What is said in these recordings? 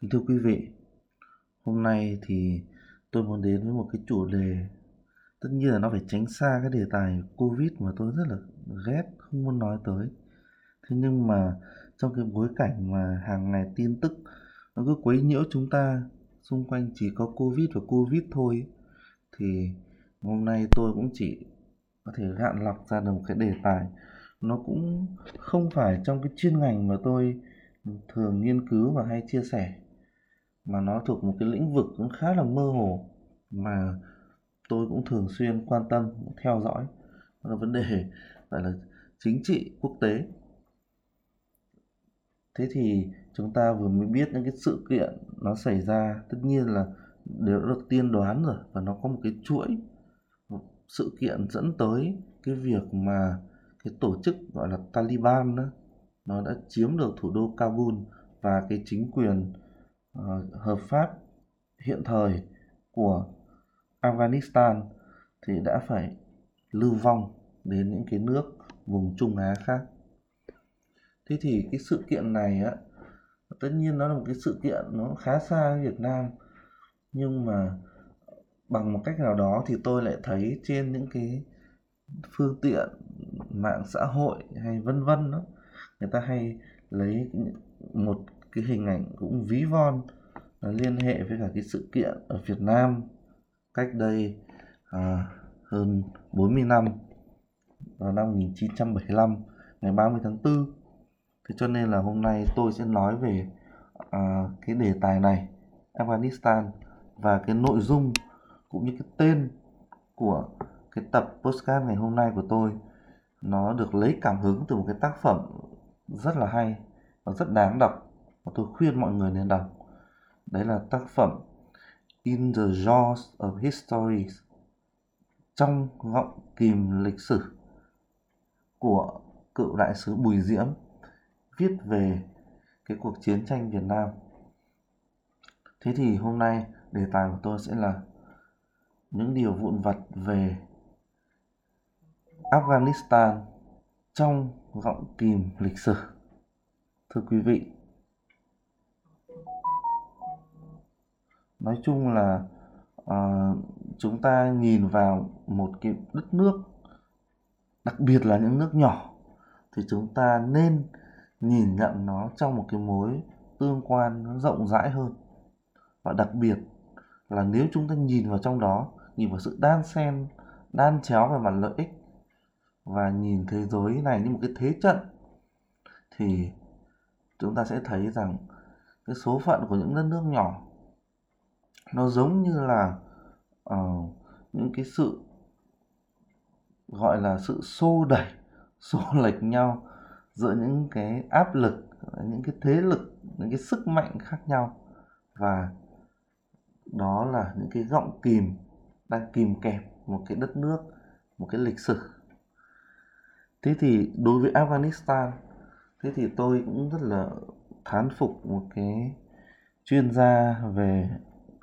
Kính thưa quý vị, hôm nay thì tôi muốn đến với một cái chủ đề tất nhiên là nó phải tránh xa cái đề tài Covid mà tôi rất là ghét, không muốn nói tới. Thế nhưng mà trong cái bối cảnh mà hàng ngày tin tức nó cứ quấy nhiễu chúng ta xung quanh chỉ có Covid và Covid thôi thì hôm nay tôi cũng chỉ có thể gạn lọc ra được một cái đề tài nó cũng không phải trong cái chuyên ngành mà tôi thường nghiên cứu và hay chia sẻ mà nó thuộc một cái lĩnh vực cũng khá là mơ hồ mà tôi cũng thường xuyên quan tâm theo dõi. Đó là vấn đề gọi là chính trị quốc tế. Thế thì chúng ta vừa mới biết những cái sự kiện nó xảy ra, tất nhiên là đều được tiên đoán rồi và nó có một cái chuỗi, một sự kiện dẫn tới cái việc mà cái tổ chức gọi là Taliban đó, nó đã chiếm được thủ đô Kabul và cái chính quyền Ờ, hợp pháp hiện thời của Afghanistan thì đã phải lưu vong đến những cái nước vùng Trung Á khác. Thế thì cái sự kiện này á, tất nhiên nó là một cái sự kiện nó khá xa với Việt Nam, nhưng mà bằng một cách nào đó thì tôi lại thấy trên những cái phương tiện, mạng xã hội hay vân vân đó, người ta hay lấy một cái hình ảnh cũng ví von nó liên hệ với cả cái sự kiện ở Việt Nam cách đây à, hơn 40 năm vào năm 1975 ngày 30 tháng 4 thế cho nên là hôm nay tôi sẽ nói về à, cái đề tài này Afghanistan và cái nội dung cũng như cái tên của cái tập postcard ngày hôm nay của tôi. Nó được lấy cảm hứng từ một cái tác phẩm rất là hay và rất đáng đọc mà tôi khuyên mọi người nên đọc đấy là tác phẩm In the Jaws of History trong gọng kìm lịch sử của cựu đại sứ Bùi Diễm viết về cái cuộc chiến tranh Việt Nam. Thế thì hôm nay đề tài của tôi sẽ là những điều vụn vặt về Afghanistan trong gọng kìm lịch sử. Thưa quý vị, nói chung là uh, chúng ta nhìn vào một cái đất nước đặc biệt là những nước nhỏ thì chúng ta nên nhìn nhận nó trong một cái mối tương quan nó rộng rãi hơn. Và đặc biệt là nếu chúng ta nhìn vào trong đó nhìn vào sự đan xen đan chéo về mặt lợi ích và nhìn thế giới này như một cái thế trận thì chúng ta sẽ thấy rằng cái số phận của những đất nước nhỏ nó giống như là uh, những cái sự gọi là sự xô đẩy xô lệch nhau giữa những cái áp lực những cái thế lực những cái sức mạnh khác nhau. Và đó là những cái gọng kìm đang kìm kẹp một cái đất nước một cái lịch sử. Thế thì đối với afghanistan thế thì tôi cũng rất là thán phục một cái chuyên gia về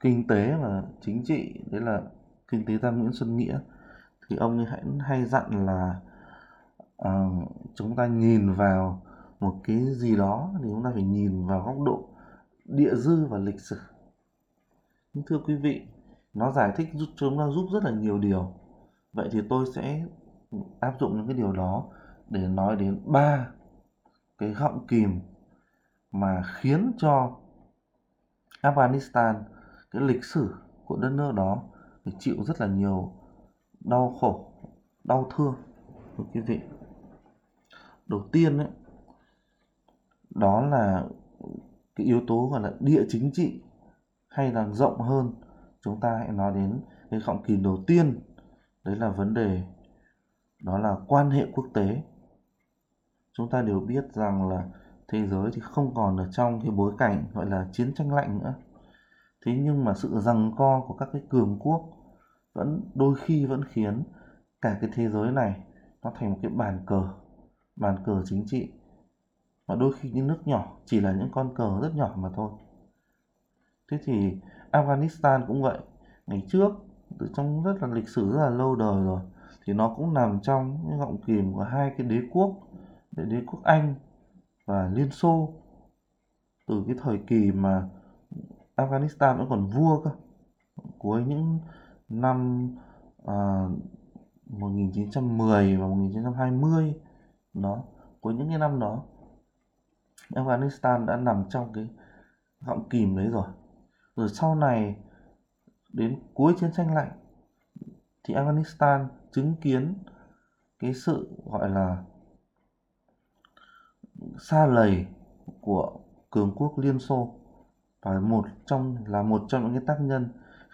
kinh tế và chính trị đấy là kinh tế gia Nguyễn Xuân Nghĩa thì ông ấy hãy hay dặn là uh, chúng ta nhìn vào một cái gì đó thì chúng ta phải nhìn vào góc độ địa dư và lịch sử. Nhưng thưa quý vị nó giải thích giúp chúng ta giúp rất là nhiều điều. Vậy thì tôi sẽ áp dụng những cái điều đó để nói đến ba cái gọng kìm mà khiến cho Afghanistan cái lịch sử của đất nước đó phải chịu rất là nhiều đau khổ, đau thương thưa quý vị. Đầu tiên ấy, đó là cái yếu tố gọi là địa chính trị hay là rộng hơn, chúng ta hãy nói đến cái khọng kìm đầu tiên, đấy là vấn đề đó là quan hệ quốc tế. Chúng ta đều biết rằng là thế giới thì không còn ở trong cái bối cảnh gọi là chiến tranh lạnh nữa thế nhưng mà sự rằng co của các cái cường quốc vẫn đôi khi vẫn khiến cả cái thế giới này nó thành một cái bàn cờ bàn cờ chính trị. Và đôi khi những nước nhỏ chỉ là những con cờ rất nhỏ mà thôi. Thế thì afghanistan cũng vậy. Ngày trước, từ trong rất là lịch sử, rất là lâu đời rồi, thì nó cũng nằm trong những gọng kìm của hai cái đế quốc đế quốc anh và liên xô. Từ cái thời kỳ mà Afghanistan vẫn còn vua cơ. Cuối những năm à, uh, 1910 và 1920 nó cuối những cái năm đó Afghanistan đã nằm trong cái gọng kìm đấy rồi. Rồi sau này đến cuối chiến tranh lạnh thì Afghanistan chứng kiến cái sự gọi là xa lầy của cường quốc Liên Xô và một trong, là một trong những cái tác nhân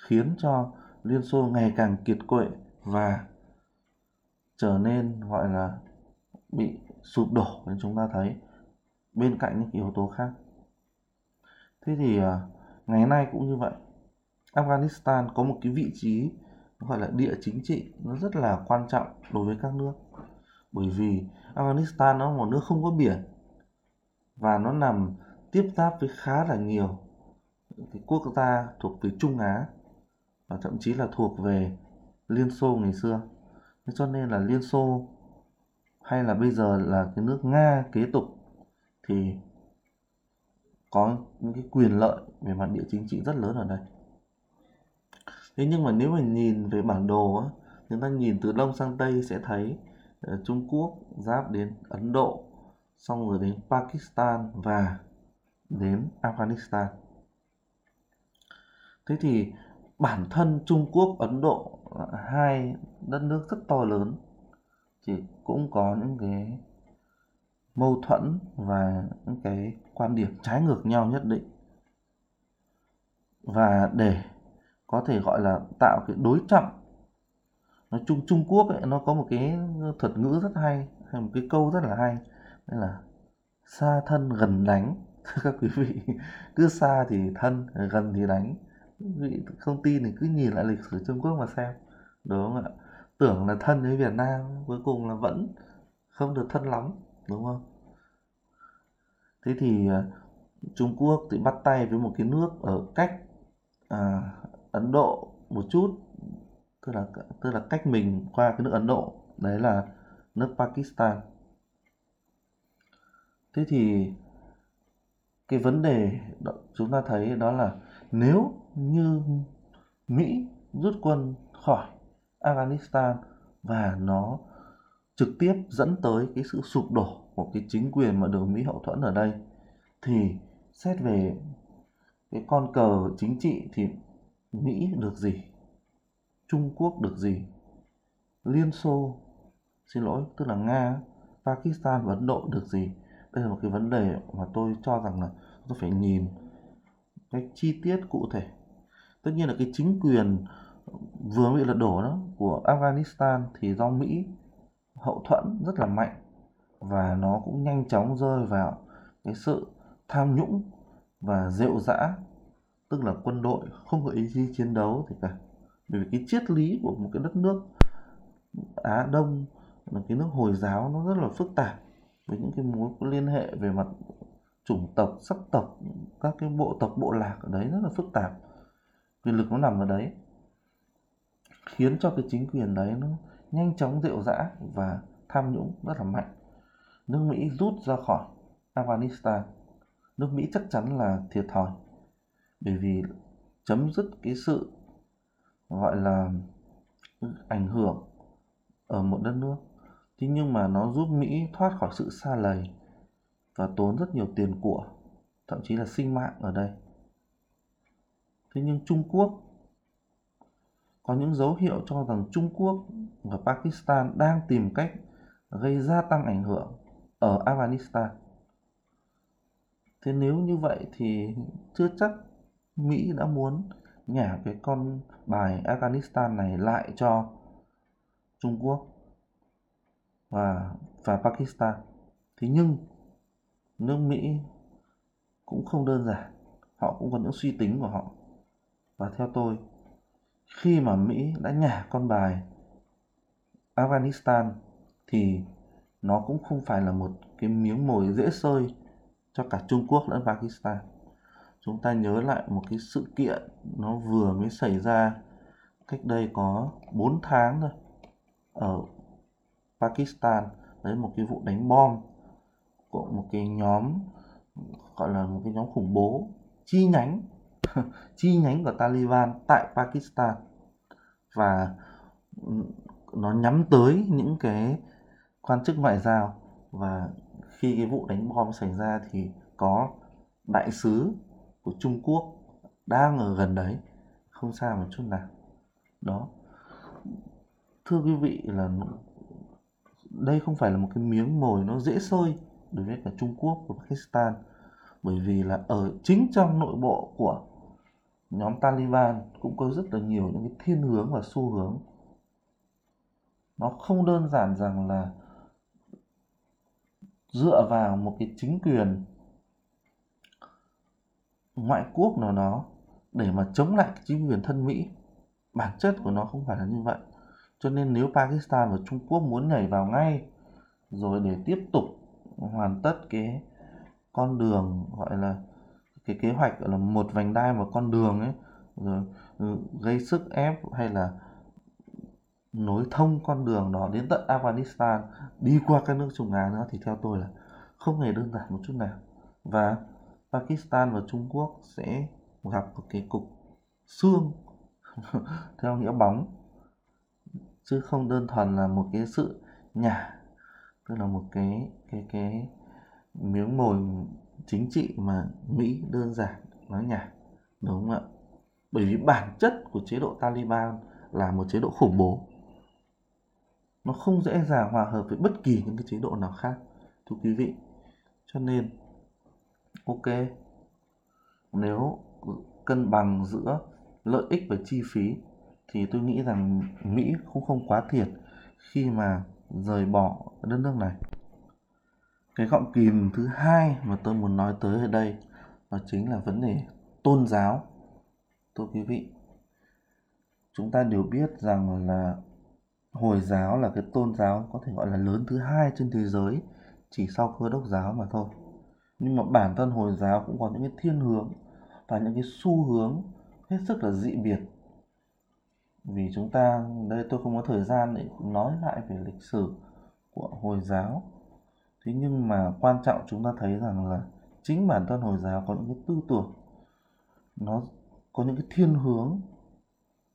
khiến cho Liên Xô ngày càng kiệt quệ và trở nên, gọi là, bị sụp đổ nên chúng ta thấy bên cạnh những yếu tố khác. Thế thì ờ, ngày nay cũng như vậy, Afghanistan có một cái vị trí, gọi là, địa chính trị nó rất là quan trọng đối với các nước. Bởi vì Afghanistan nó là một nước không có biển và nó nằm tiếp giáp với khá là nhiều cái quốc gia thuộc về Trung Á và thậm chí là thuộc về Liên Xô ngày xưa. Thế cho nên là Liên Xô hay là bây giờ là cái nước Nga kế tục thì có những cái quyền lợi về mặt địa chính trị rất lớn ở đây. Thế nhưng mà nếu mà nhìn về bản đồ á chúng ta nhìn từ đông sang tây sẽ thấy uh, Trung Quốc giáp đến Ấn Độ xong rồi đến Pakistan và đến Afghanistan thế thì bản thân Trung Quốc Ấn Độ hai đất nước rất to lớn thì cũng có những cái mâu thuẫn và những cái quan điểm trái ngược nhau nhất định. Và để có thể gọi là tạo cái đối trọng nói chung Trung Quốc ấy, nó có một cái thuật ngữ rất hay hay một cái câu rất là hay nên là xa thân gần đánh các quý vị cứ xa thì thân gần thì đánh không tin thì cứ nhìn lại lịch sử Trung Quốc mà xem. Đúng không ạ? Tưởng là thân với Việt Nam cuối cùng là vẫn không được thân lắm đúng không? Thế thì à, Trung Quốc thì bắt tay với một cái nước ở cách à, Ấn Độ một chút tức là tức là cách mình qua cái nước Ấn Độ đấy là nước Pakistan. Thế thì cái vấn đề đó, chúng ta thấy đó là nếu như Mỹ rút quân khỏi Afghanistan và nó trực tiếp dẫn tới cái sự sụp đổ của cái chính quyền mà được Mỹ hậu thuẫn ở đây, thì xét về cái con cờ chính trị thì Mỹ được gì? Trung Quốc được gì? Liên Xô, xin lỗi, tức là Nga, Pakistan và Ấn Độ được gì? Đây là một cái vấn đề mà tôi cho rằng là tôi phải nhìn cái chi tiết cụ thể. Tất nhiên là cái chính quyền vừa bị lật đổ đó của Afghanistan thì do Mỹ hậu thuẫn rất là mạnh và nó cũng nhanh chóng rơi vào cái sự tham nhũng và rệu rã, tức là quân đội không có ý chí chiến đấu thì cả. Bởi vì cái triết lý của một cái đất nước Á Đông, là cái nước Hồi giáo nó rất là phức tạp với những cái mối liên hệ về mặt chủng tộc, sắc tộc, các cái bộ tộc, bộ lạc ở đấy rất là phức tạp. Quyền lực nó nằm ở đấy. Khiến cho cái chính quyền đấy nó nhanh chóng rệu rã và tham nhũng rất là mạnh. Nước Mỹ rút ra khỏi Afghanistan. Nước Mỹ chắc chắn là thiệt thòi. Bởi vì chấm dứt cái sự, gọi là, ảnh hưởng ở một đất nước. Thế nhưng mà nó giúp Mỹ thoát khỏi sự xa lầy và tốn rất nhiều tiền của, thậm chí là sinh mạng ở đây thế nhưng Trung Quốc có những dấu hiệu cho rằng Trung Quốc và Pakistan đang tìm cách gây gia tăng ảnh hưởng ở Afghanistan thế nếu như vậy thì chưa chắc Mỹ đã muốn nhả cái con bài Afghanistan này lại cho Trung Quốc và và Pakistan. Thế nhưng nước Mỹ cũng không đơn giản, họ cũng có những suy tính của họ. Và theo tôi, khi mà Mỹ đã nhả con bài Afghanistan thì nó cũng không phải là một cái miếng mồi dễ sơi cho cả Trung Quốc lẫn Pakistan. Chúng ta nhớ lại một cái sự kiện nó vừa mới xảy ra cách đây có 4 tháng thôi ở Pakistan đấy một cái vụ đánh bom của một cái nhóm, gọi là một cái nhóm khủng bố, chi nhánh chi nhánh của Taliban tại Pakistan. Và ừ, nó nhắm tới những cái quan chức ngoại giao. Và khi cái vụ đánh bom xảy ra thì có đại sứ của Trung Quốc đang ở gần đấy. Không xa một chút nào. Đó. Thưa quý vị là, đây không phải là một cái miếng mồi, nó dễ sôi đối với cả Trung Quốc và Pakistan. Bởi vì là ở chính trong nội bộ của nhóm Taliban cũng có rất là nhiều những cái thiên hướng và xu hướng. Nó không đơn giản rằng là dựa vào một cái chính quyền ngoại quốc nào đó để mà chống lại chính quyền thân Mỹ. Bản chất của nó không phải là như vậy. Cho nên nếu Pakistan và Trung Quốc muốn nhảy vào ngay, rồi để tiếp tục hoàn tất cái con đường, gọi là cái kế hoạch, gọi là một vành đai và con đường ấy, rồi ừ, gây sức ép hay là nối thông con đường đó đến tận Afghanistan, đi qua các nước Trung Á nữa, thì theo tôi là không hề đơn giản một chút nào. Và Pakistan và Trung Quốc sẽ gặp một cái cục xương theo nghĩa bóng, chứ không đơn thuần là một cái sự nhả tức là một cái cái cái miếng mồi chính trị mà Mỹ đơn giản, nói nhả đúng không ạ? Bởi vì bản chất của chế độ Taliban là một chế độ khủng bố. Nó không dễ dàng hòa hợp với bất kỳ những cái chế độ nào khác, thưa quý vị. Cho nên, ok, nếu cân bằng giữa lợi ích và chi phí thì tôi nghĩ rằng Mỹ cũng không quá thiệt khi mà rời bỏ đất nước này. Cái gọng kìm thứ hai mà tôi muốn nói tới ở đây, đó chính là vấn đề tôn giáo. Thưa quý vị, chúng ta đều biết rằng là hồi giáo là cái tôn giáo có thể gọi là lớn thứ hai trên thế giới, chỉ sau cơ đốc giáo mà thôi. Nhưng mà bản thân hồi giáo cũng có những cái thiên hướng và những cái xu hướng hết sức là dị biệt vì chúng ta đây tôi không có thời gian để nói lại về lịch sử của hồi giáo. Thế nhưng mà quan trọng chúng ta thấy rằng là chính bản thân hồi giáo có những cái tư tưởng nó có những cái thiên hướng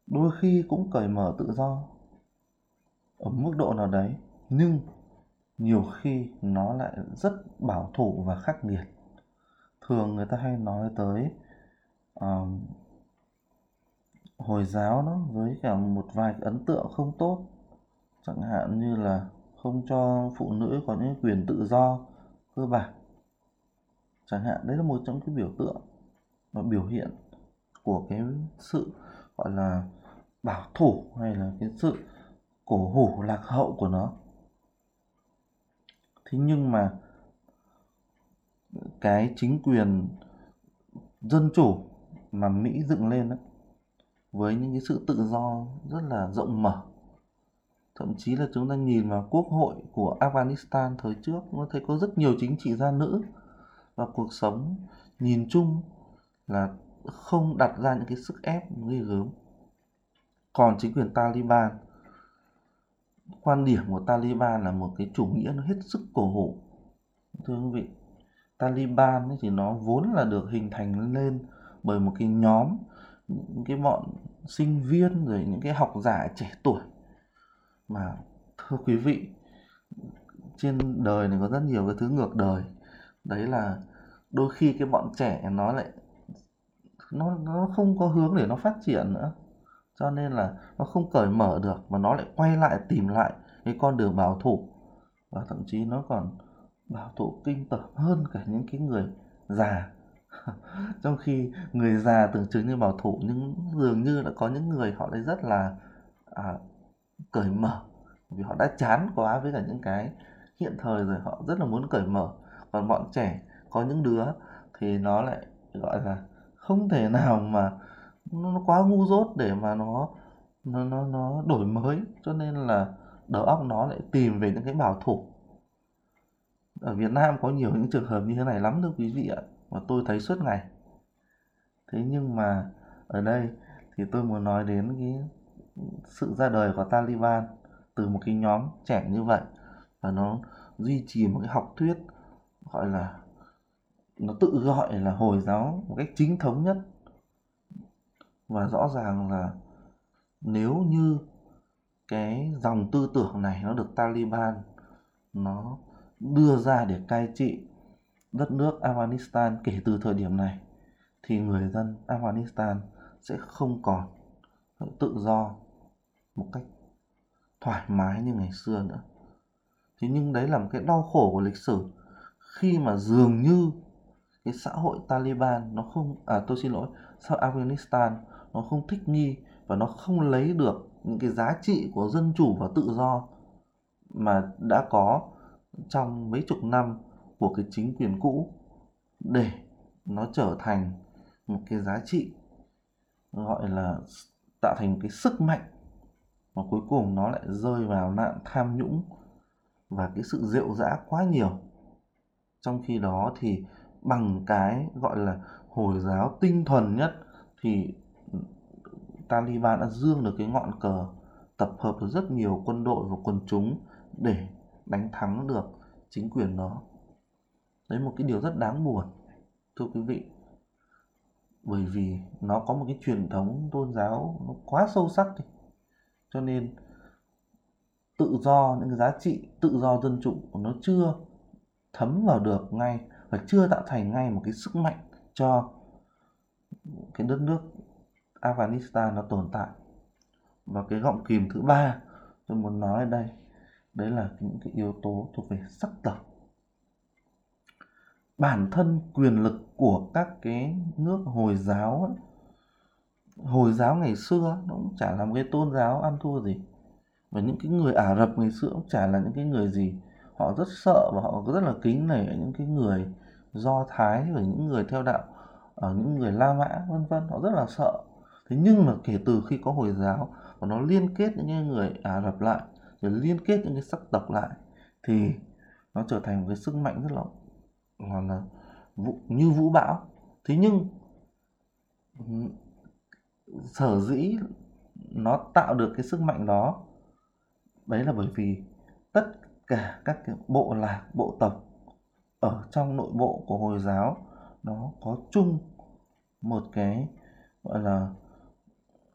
đôi khi cũng cởi mở tự do ở mức độ nào đấy nhưng nhiều khi nó lại rất bảo thủ và khắc nghiệt. Thường người ta hay nói tới uh, hồi giáo đó với cả một vài ấn tượng không tốt. Chẳng hạn như là không cho phụ nữ có những quyền tự do cơ bản. Chẳng hạn đấy là một trong cái biểu tượng và biểu hiện của cái sự gọi là bảo thủ hay là cái sự cổ hủ lạc hậu của nó. Thế nhưng mà cái chính quyền dân chủ mà Mỹ dựng lên đó, với những cái sự tự do rất là rộng mở. Thậm chí là chúng ta nhìn vào quốc hội của Afghanistan thời trước nó thấy có rất nhiều chính trị gia nữ và cuộc sống nhìn chung là không đặt ra những cái sức ép ghê gớm còn chính quyền Taliban, quan điểm của Taliban là một cái chủ nghĩa nó hết sức cổ hủ. Thưa quý vị, Taliban thì nó vốn là được hình thành lên bởi một cái nhóm những cái bọn sinh viên rồi những cái học giả trẻ tuổi. Mà thưa quý vị, trên đời này có rất nhiều cái thứ ngược đời. Đấy là đôi khi cái bọn trẻ nó lại, nó nó không có hướng để nó phát triển nữa. Cho nên là nó không cởi mở được mà nó lại quay lại tìm lại cái con đường bảo thủ. Và thậm chí nó còn bảo thủ kinh tởm hơn cả những cái người già. trong khi người già tưởng chừng như bảo thủ nhưng dường như là có những người họ lại rất là à, cởi mở. Vì họ đã chán quá với cả những cái hiện thời rồi họ rất là muốn cởi mở. Còn bọn trẻ có những đứa thì nó lại gọi là không thể nào mà nó, quá ngu dốt để mà nó nó nó nó đổi mới. Cho nên là đầu óc nó lại tìm về những cái bảo thủ. Ở Việt Nam có nhiều những trường hợp như thế này lắm thưa quý vị ạ mà tôi thấy suốt ngày. Thế nhưng mà ở đây thì tôi muốn nói đến cái sự ra đời của Taliban từ một cái nhóm trẻ như vậy và nó duy trì một cái học thuyết gọi là, nó tự gọi là hồi giáo một cách chính thống nhất. Và rõ ràng là nếu như cái dòng tư tưởng này nó được Taliban nó đưa ra để cai trị đất nước Afghanistan kể từ thời điểm này, thì người dân Afghanistan sẽ không còn tự do một cách thoải mái như ngày xưa nữa. Thế nhưng đấy là một cái đau khổ của lịch sử. Khi mà dường như cái xã hội Taliban nó không à tôi xin lỗi, xã Afghanistan nó không thích nghi và nó không lấy được những cái giá trị của dân chủ và tự do mà đã có trong mấy chục năm của cái chính quyền cũ để nó trở thành một cái giá trị, gọi là tạo thành một cái sức mạnh mà cuối cùng nó lại rơi vào nạn tham nhũng và cái sự rượu dã quá nhiều. Trong khi đó thì bằng cái gọi là hồi giáo tinh thuần nhất thì Taliban đã dương được cái ngọn cờ tập hợp được rất nhiều quân đội và quân chúng để đánh thắng được chính quyền đó đấy, một cái điều rất đáng buồn, thưa quý vị. Bởi vì nó có một cái truyền thống tôn giáo nó quá sâu sắc đi. Cho nên tự do, những cái giá trị tự do dân chủ nó chưa thấm vào được ngay và chưa tạo thành ngay một cái sức mạnh cho cái đất nước Afghanistan nó tồn tại. Và cái gọng kìm thứ ba tôi muốn nói ở đây, đấy là những cái yếu tố thuộc về sắc tộc bản thân quyền lực của các cái nước hồi giáo ấy, hồi giáo ngày xưa nó cũng chả là một cái tôn giáo ăn thua gì. Và những cái người Ả Rập ngày xưa cũng chả là những cái người gì. Họ rất sợ và họ rất là kính nể những cái người Do Thái và những người theo đạo ở những người La Mã vân vân. Họ rất là sợ. Thế nhưng mà kể từ khi có hồi giáo và nó liên kết những cái người Ả Rập lại rồi liên kết những cái sắc tộc lại thì nó trở thành một cái sức mạnh rất là là, là vũ, như vũ bão. Thế nhưng sở dĩ nó tạo được cái sức mạnh đó đấy là bởi vì tất cả các cái bộ lạc bộ tộc ở trong nội bộ của hồi giáo nó có chung một cái gọi là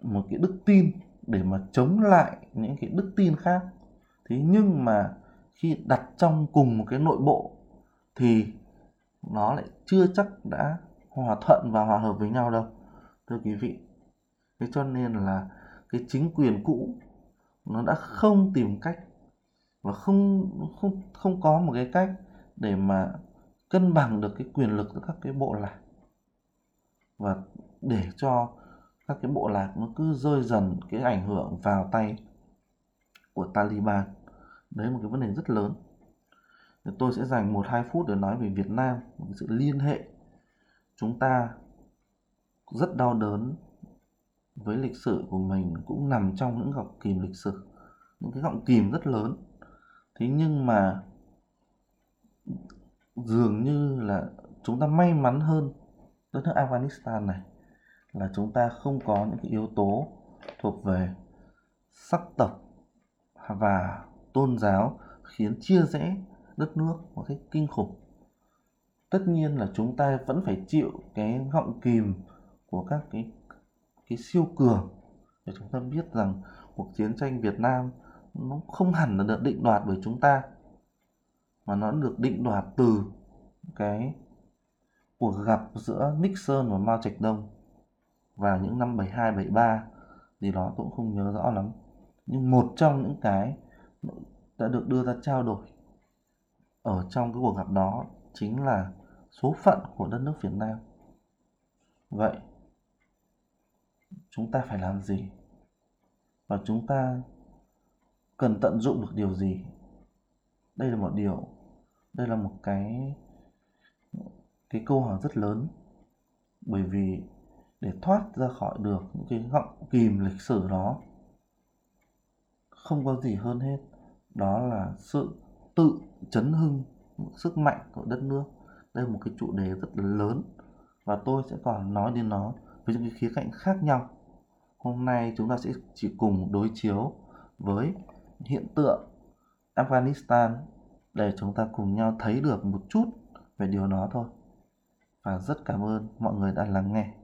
một cái đức tin để mà chống lại những cái đức tin khác. Thế nhưng mà khi đặt trong cùng một cái nội bộ thì nó lại chưa chắc đã hòa thuận và hòa hợp với nhau đâu, thưa quý vị. Thế cho nên là cái chính quyền cũ nó đã không tìm cách và không không không có một cái cách để mà cân bằng được cái quyền lực của các cái bộ lạc. Và để cho các cái bộ lạc nó cứ rơi dần cái ảnh hưởng vào tay của Taliban. Đấy là một cái vấn đề rất lớn tôi sẽ dành một hai phút để nói về Việt Nam, một sự liên hệ. Chúng ta rất đau đớn với lịch sử của mình, cũng nằm trong những gọng kìm lịch sử, những cái gọng kìm rất lớn. Thế nhưng mà dường như là chúng ta may mắn hơn đất nước Afghanistan này là chúng ta không có những cái yếu tố thuộc về sắc tộc và tôn giáo khiến chia rẽ đất nước một cách kinh khủng. Tất nhiên là chúng ta vẫn phải chịu cái gọng kìm của các cái cái siêu cường. Để chúng ta biết rằng cuộc chiến tranh Việt Nam nó không hẳn là được định đoạt bởi chúng ta, mà nó được định đoạt từ cái cuộc gặp giữa Nixon và Mao Trạch Đông vào những năm 72 73 gì đó tôi cũng không nhớ rõ lắm. Nhưng một trong những cái đã được đưa ra trao đổi ở trong cái cuộc gặp đó chính là số phận của đất nước Việt Nam. Vậy, chúng ta phải làm gì? Và chúng ta cần tận dụng được điều gì? Đây là một điều, đây là một cái cái câu hỏi rất lớn. Bởi vì để thoát ra khỏi được những cái gọng kìm lịch sử đó, không có gì hơn hết. Đó là sự tự chấn hưng sức mạnh của đất nước. Đây là một cái chủ đề rất lớn và tôi sẽ còn nói đến nó với những cái khía cạnh khác nhau. Hôm nay chúng ta sẽ chỉ cùng đối chiếu với hiện tượng Afghanistan để chúng ta cùng nhau thấy được một chút về điều đó thôi. Và rất cảm ơn mọi người đã lắng nghe.